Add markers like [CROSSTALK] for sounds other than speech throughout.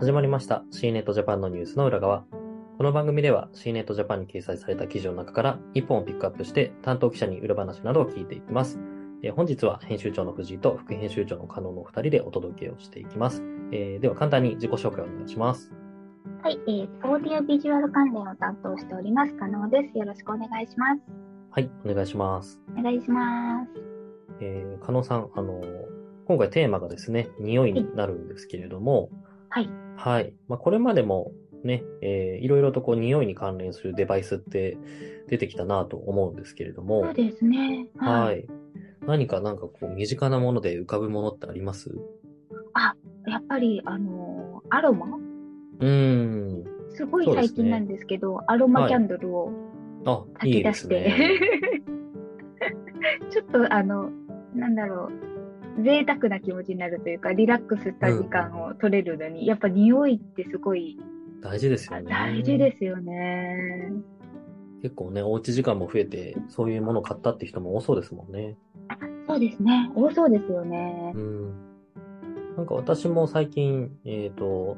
始まりました C ネットジャパンのニュースの裏側。この番組では C ネットジャパンに掲載された記事の中から1本をピックアップして担当記者に裏話などを聞いていきます。えー本日は編集長の藤井と副編集長の加納のお二人でお届けをしていきます。えーでは簡単に自己紹介をお願いします。はい、えー、オーディオビジュアル関連を担当しております、加納です。よろしくお願いします。はい、お願いします。お願いします。えー、加納さん、あのー今回テーマがですね、匂いになるんですけれども、はい。はい。まあ、これまでもね、えーいろいろとこう匂いに関連するデバイスって出てきたなと思うんですけれども、そうですね。はい。何かなんかこう身近なもので浮かぶものってあります？やっぱり、あのーアロマ？うーん。すごい最近なんですけど、アロマキャンドルを炊き出して、ね。[LAUGHS] ちょっとあの、なんだろう、贅沢な気持ちになるというか、リラックスした時間を取れるのに、やっぱ匂いってすごい大事ですよね。大事ですよね。結構ね、おうち時間も増えて、そういうものを買ったって人も多そうですもんね。そうですね。多そうですよねう。ん。なんか私も最近、えっ、と、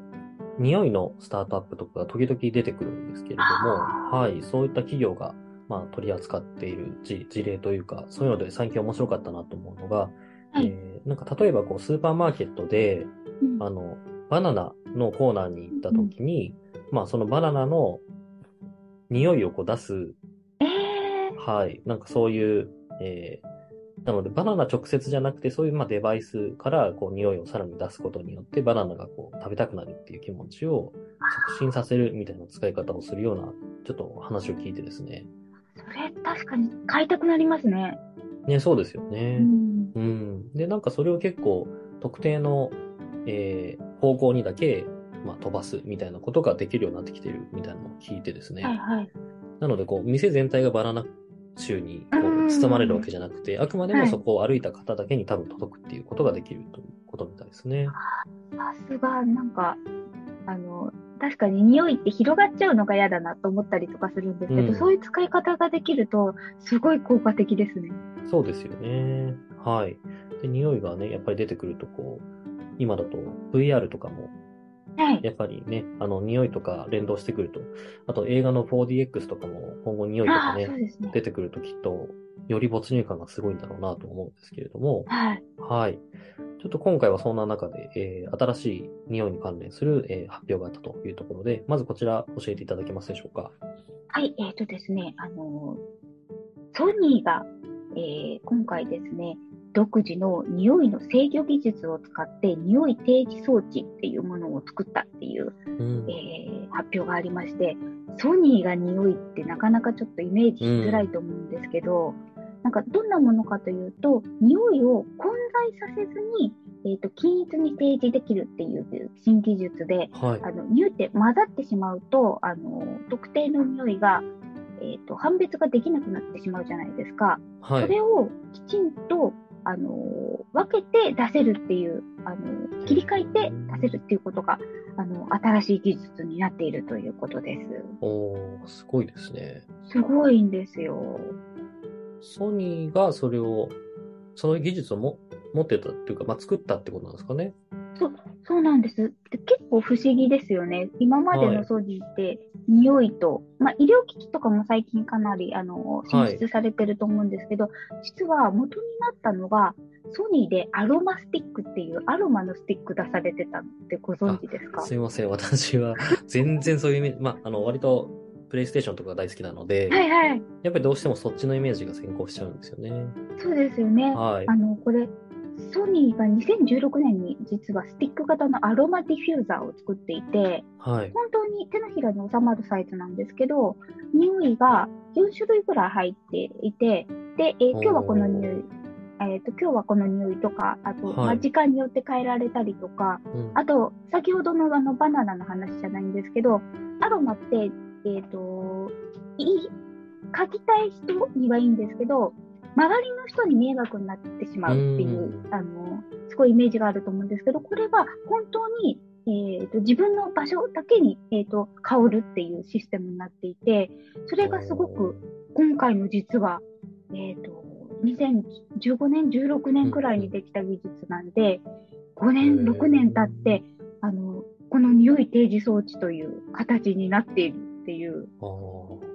匂いのスタートアップとかが時々出てくるんですけれども、はい、そういった企業が、まあ、取り扱っている事事例というか、そういうので最近面白かったなと思うのが、はい。えーなんか例えばこう、スーパーマーケットで、うん。あの、バナナのコーナーに行った時に、まあ、そのバナナの匂いをこう出す、えー、はい、なんかそういう、えーなので、バナナ直接じゃなくて、そういうまあデバイスからこう匂いをさらに出すことによって、バナナがこう食べたくなるっていう気持ちを促進させるみたいな使い方をするような、ちょっと話を聞いてですね。それ確かに買いたくなりますね。ね、そうですよね。うんうん。で、なんかそれを結構特定の、えー方向にだけ、まあ、飛ばすみたいなことができるようになってきてるみたいなのを聞いてですね。はいはい。なので、こう、店全体がバナナ州にこう包まれるわけじゃなくて、あくまでもはいそこを歩いた方だけに多分届くっていうことができるということみたいですね。さすが、なんか、あの、確かに匂いって広がっちゃうのが嫌だなと思ったりとかするんですけど、うんそういう使い方ができると、すごい効果的ですね。そうですよね。はい。で、匂いがね、やっぱり出てくると、こう、今だと VR とかもはい。やっぱりね、あの、匂いとか連動してくると、あと映画の 4DX とかも今後匂いとかねね。出てくるときっと、より没入感がすごいんだろうなと思うんですけれども、はい。はい。ちょっと今回はそんな中で、えー新しい匂いに関連する、えー発表があったというところで、まずこちら教えていただけますでしょうか？はい、えっ、とですね、あの、ソニーが、えー今回ですね、独自の匂いの制御技術を使って、匂い定義装置っていうものを作ったっていう、うん。えー発表がありまして、ソニーが匂いってなかなかちょっとイメージしづらいと思うんですけど、なんかどんなものかというと、匂いを混在させずに、えっ、と、均一に提示できるっていう新技術で、はい。あの、匂いって混ざってしまうと、あの、特定の匂いが、えっ、と、判別ができなくなってしまうじゃないですか。はい。それをきちんと、あの、分けて出せるっていう、あの、切り替えて出せるっていうことが、あの、新しい技術になっているということです。おー、すごいですね。すごいんですよ。ソニーがそれを、その技術をも持ってたっていうか、まあ、作ったってことなんですかね。そうなんです。で結構不思議ですよね。今までのソニーって、匂いと、まあ、医療機器とかも最近かなり、あの、進出されてると思うんですけど、実は元になったのが、ソニーでアロマスティックっていうアロマのスティック出されてたのってご存知ですか？すいません。私は全然そういうイメージ、まあ、あの、割と、プレイステーションとかが大好きなので、はいはい。やっぱりどうしてもそっちのイメージが先行しちゃうんですよね。そうですよね。はい。あの、これ、ソニーが2016年に実はスティック型のアロマディフューザーを作っていて、はい。本当に手のひらに収まるサイズなんですけど、匂いが4種類ぐらい入っていて、で、えー今日はこの匂い、えっ、と、今日はこの匂いとか、あと、はい。まあ、時間によって変えられたりとか、うん。あと、先ほどのあのバナナの話じゃないんですけど、アロマって、えっ、と、いい、書きたい人にはいいんですけど、周りの人に迷惑になってしまうっていう、うんあの、すごいイメージがあると思うんですけど、これは本当に、えっ、と、自分の場所だけに、えっ、と、香るっていうシステムになっていて、それがすごく、今回の実は、えっ、と、2015年、16年くらいにできた技術なんで、5年、6年経って、あの、この匂い提示装置という形になっているっていう、ああ。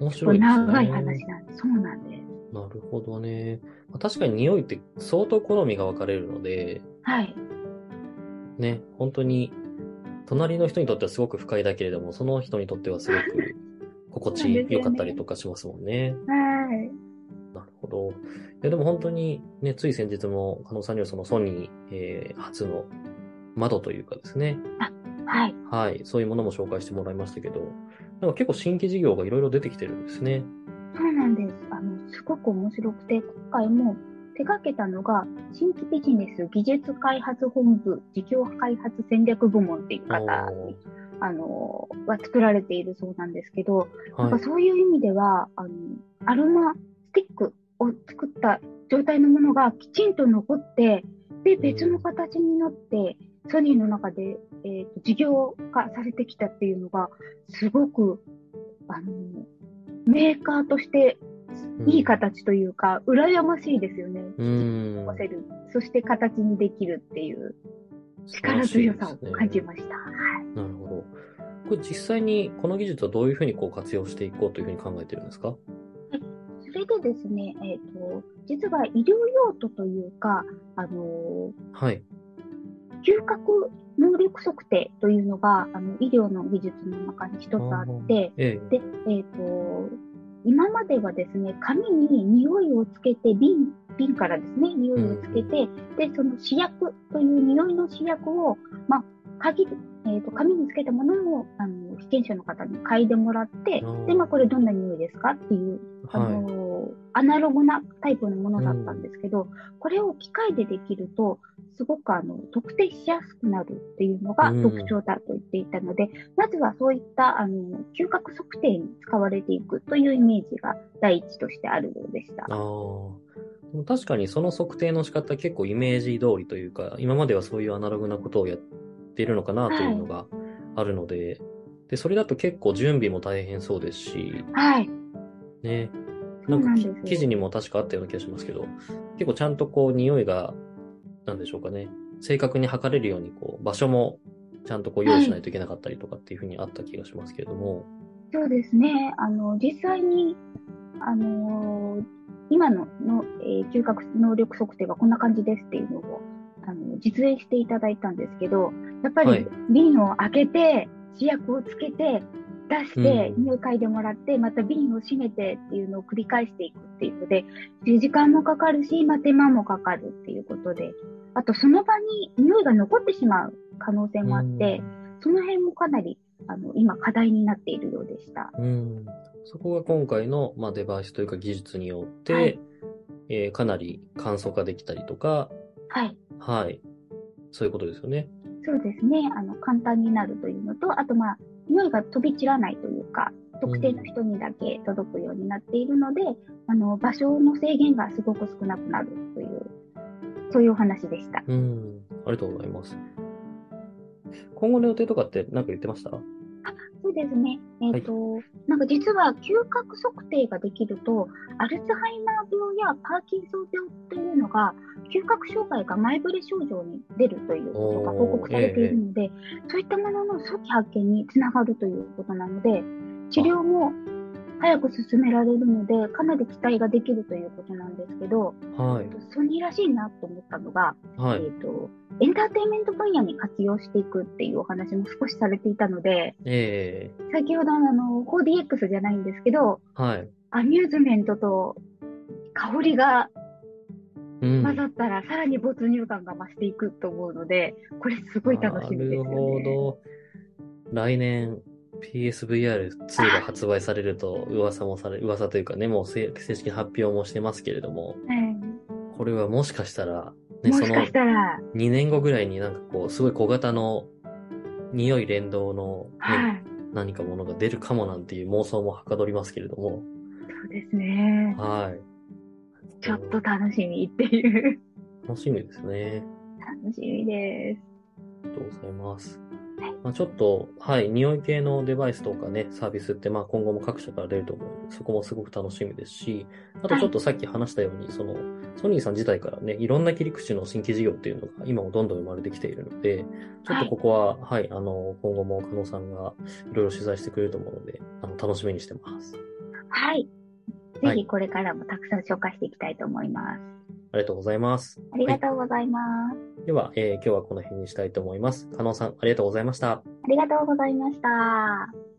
面白いね。長い話なんです。そうなんです。なるほどね。まあ確かに匂いって相当好みが分かれるので、はい。ね、本当に、隣の人にとってはすごく不快だけれども、その人にとってはすごく [LAUGHS] 心地よかったりとかしますもんね。はい。なるほど。いや、でも本当にね、つい先日も、加納さんにはそのソニー、えー初の窓というかですね、はい。はい、そういうものも紹介してもらいましたけど、なんか結構新規事業がいろいろ出てきてるんですね。そうなんです。すごく面白くて、今回も手掛けたのが、新規ビジネス技術開発本部事業開発戦略部門っていう方に、あの、は作られているそうなんですけど、なんはい。かそういう意味では、あの、アロマスティックを作った状態のものがきちんと残って、で、別の形になって、ソニーの中で、えっ、と、事業化されてきたっていうのが、すごく、あの、メーカーとしていい形というか、羨ましいですよね。うん。残せる。そして形にできるっていう力強さを感じました。はい。なるほど。これ実際にこの技術はどういうふうにこう活用していこうというふうに考えてるんですか？それでですね、えっ、と、実は医療用途というか、あのはい。嗅覚能力測定というのが、あの、医療の技術の中に一つあって、えで、えっ、と、今まではですね、紙に匂いをつけて、瓶、瓶からですね、匂いをつけて、で、その試薬という匂いの試薬を、まあ、鍵、えっ、と、紙につけたものを、あの、被験者の方に嗅いでもらってで、まあ、これどんな匂いですかっていう、あのアナログなタイプのものだったんですけど、これを機械でできると、すごくあの、特定しやすくなるっていうのがうん特徴だと言っていたので、まずはそういった、あの、嗅覚測定に使われていくというイメージが第一としてあるようでしたい。あ。確かにその測定の仕方結構イメージ通りというか、今まではそういうアナログなことをやっているのかなというのがあるので、で、それだと結構準備も大変そうですし、はい。ね。そなんなんですよ。記事にも確かあったような気がしますけど、結構ちゃんとこう匂いが、なんでしょうかね、正確に測れるようにこう場所もちゃんとこう用意しないといけなかったりとかっていうふうにあった気がしますけれども、そうですね。あの、実際に、あのー今のの、えー嗅覚能力測定がこんな感じですっていうのを、あの、実演していただいたんですけど、やっぱはい。り瓶を開けて、試薬をつけて、出して、うん匂い嗅いでもらって、また瓶を閉めてっていうのを繰り返していくっていうので、時間もかかるし、まあ、手間もかかるっていうことで、あとその場に匂いが残ってしまう可能性もあって、その辺もかなり、あの、今課題になっているようでした。うん、うんそこが今回の、まあ、デバイスというか技術によって、はいえーかなり簡素化できたりとか、はい。はい。そういうことですよね。そうですね。あの、簡単になるというのと、あとまあ、匂いが飛び散らないというか、特定の人にだけ届くようになっているので、あの、場所の制限がすごく少なくなるという、そういうお話でした。うん。ありがとうございます。今後の予定とかって何か言ってました？そうですね。えっ、と、なんか実は嗅覚測定ができると、アルツハイマー病やパーキンソン病というのが、嗅覚障害が前触れ症状に出るということが報告されているので、そういったものの早期発見につながるということなので、治療も早く進められるので、かなり期待ができるということなんですけど、はい。ソニーらしいなと思ったのが、はい。えっ、と、エンターテインメント分野に活用していくっていうお話も少しされていたので、え先ほどのあの 4DX じゃないんですけど、ー、はい。アミューズメントと香りがうん。混ざったらさらに没入感が増していくと思うので、これすごい楽しみですよなるほね。ど。来年 PSVR2 が発売されると噂もされ、噂というかね、もう正正式に発表もしてますけれども、はいこれはもしかしたら、ね、そのもしかしたら、2年後ぐらいになんかこう、すごい小型の匂い連動の、ねはい。何かものが出るかもなんていう妄想もはかどりますけれども、そうですね。はい。ちょっと楽しみっていう。楽しみですね。楽しみです。ありがとうございます。はまあ、ちょっと、はい、匂い系のデバイスとかね、サービスって、まあ今後も各社から出ると思うので、そこもすごく楽しみですし、あとちょっとさっき話したように、その、ソニーさん自体からね、いろんな切り口の新規事業っていうのが今もどんどん生まれてきているので、ちょっとここは、はい、あの、今後も加納さんがいろいろ取材してくれると思うので、あの、楽しみにしてます。はい。ぜひこれからもたくさん紹介していきたいと思います。ありがとうございます。ありがとうございます。はい、では、えー、今日はこの辺にしたいと思います。加納さん、ありがとうございました。ありがとうございました。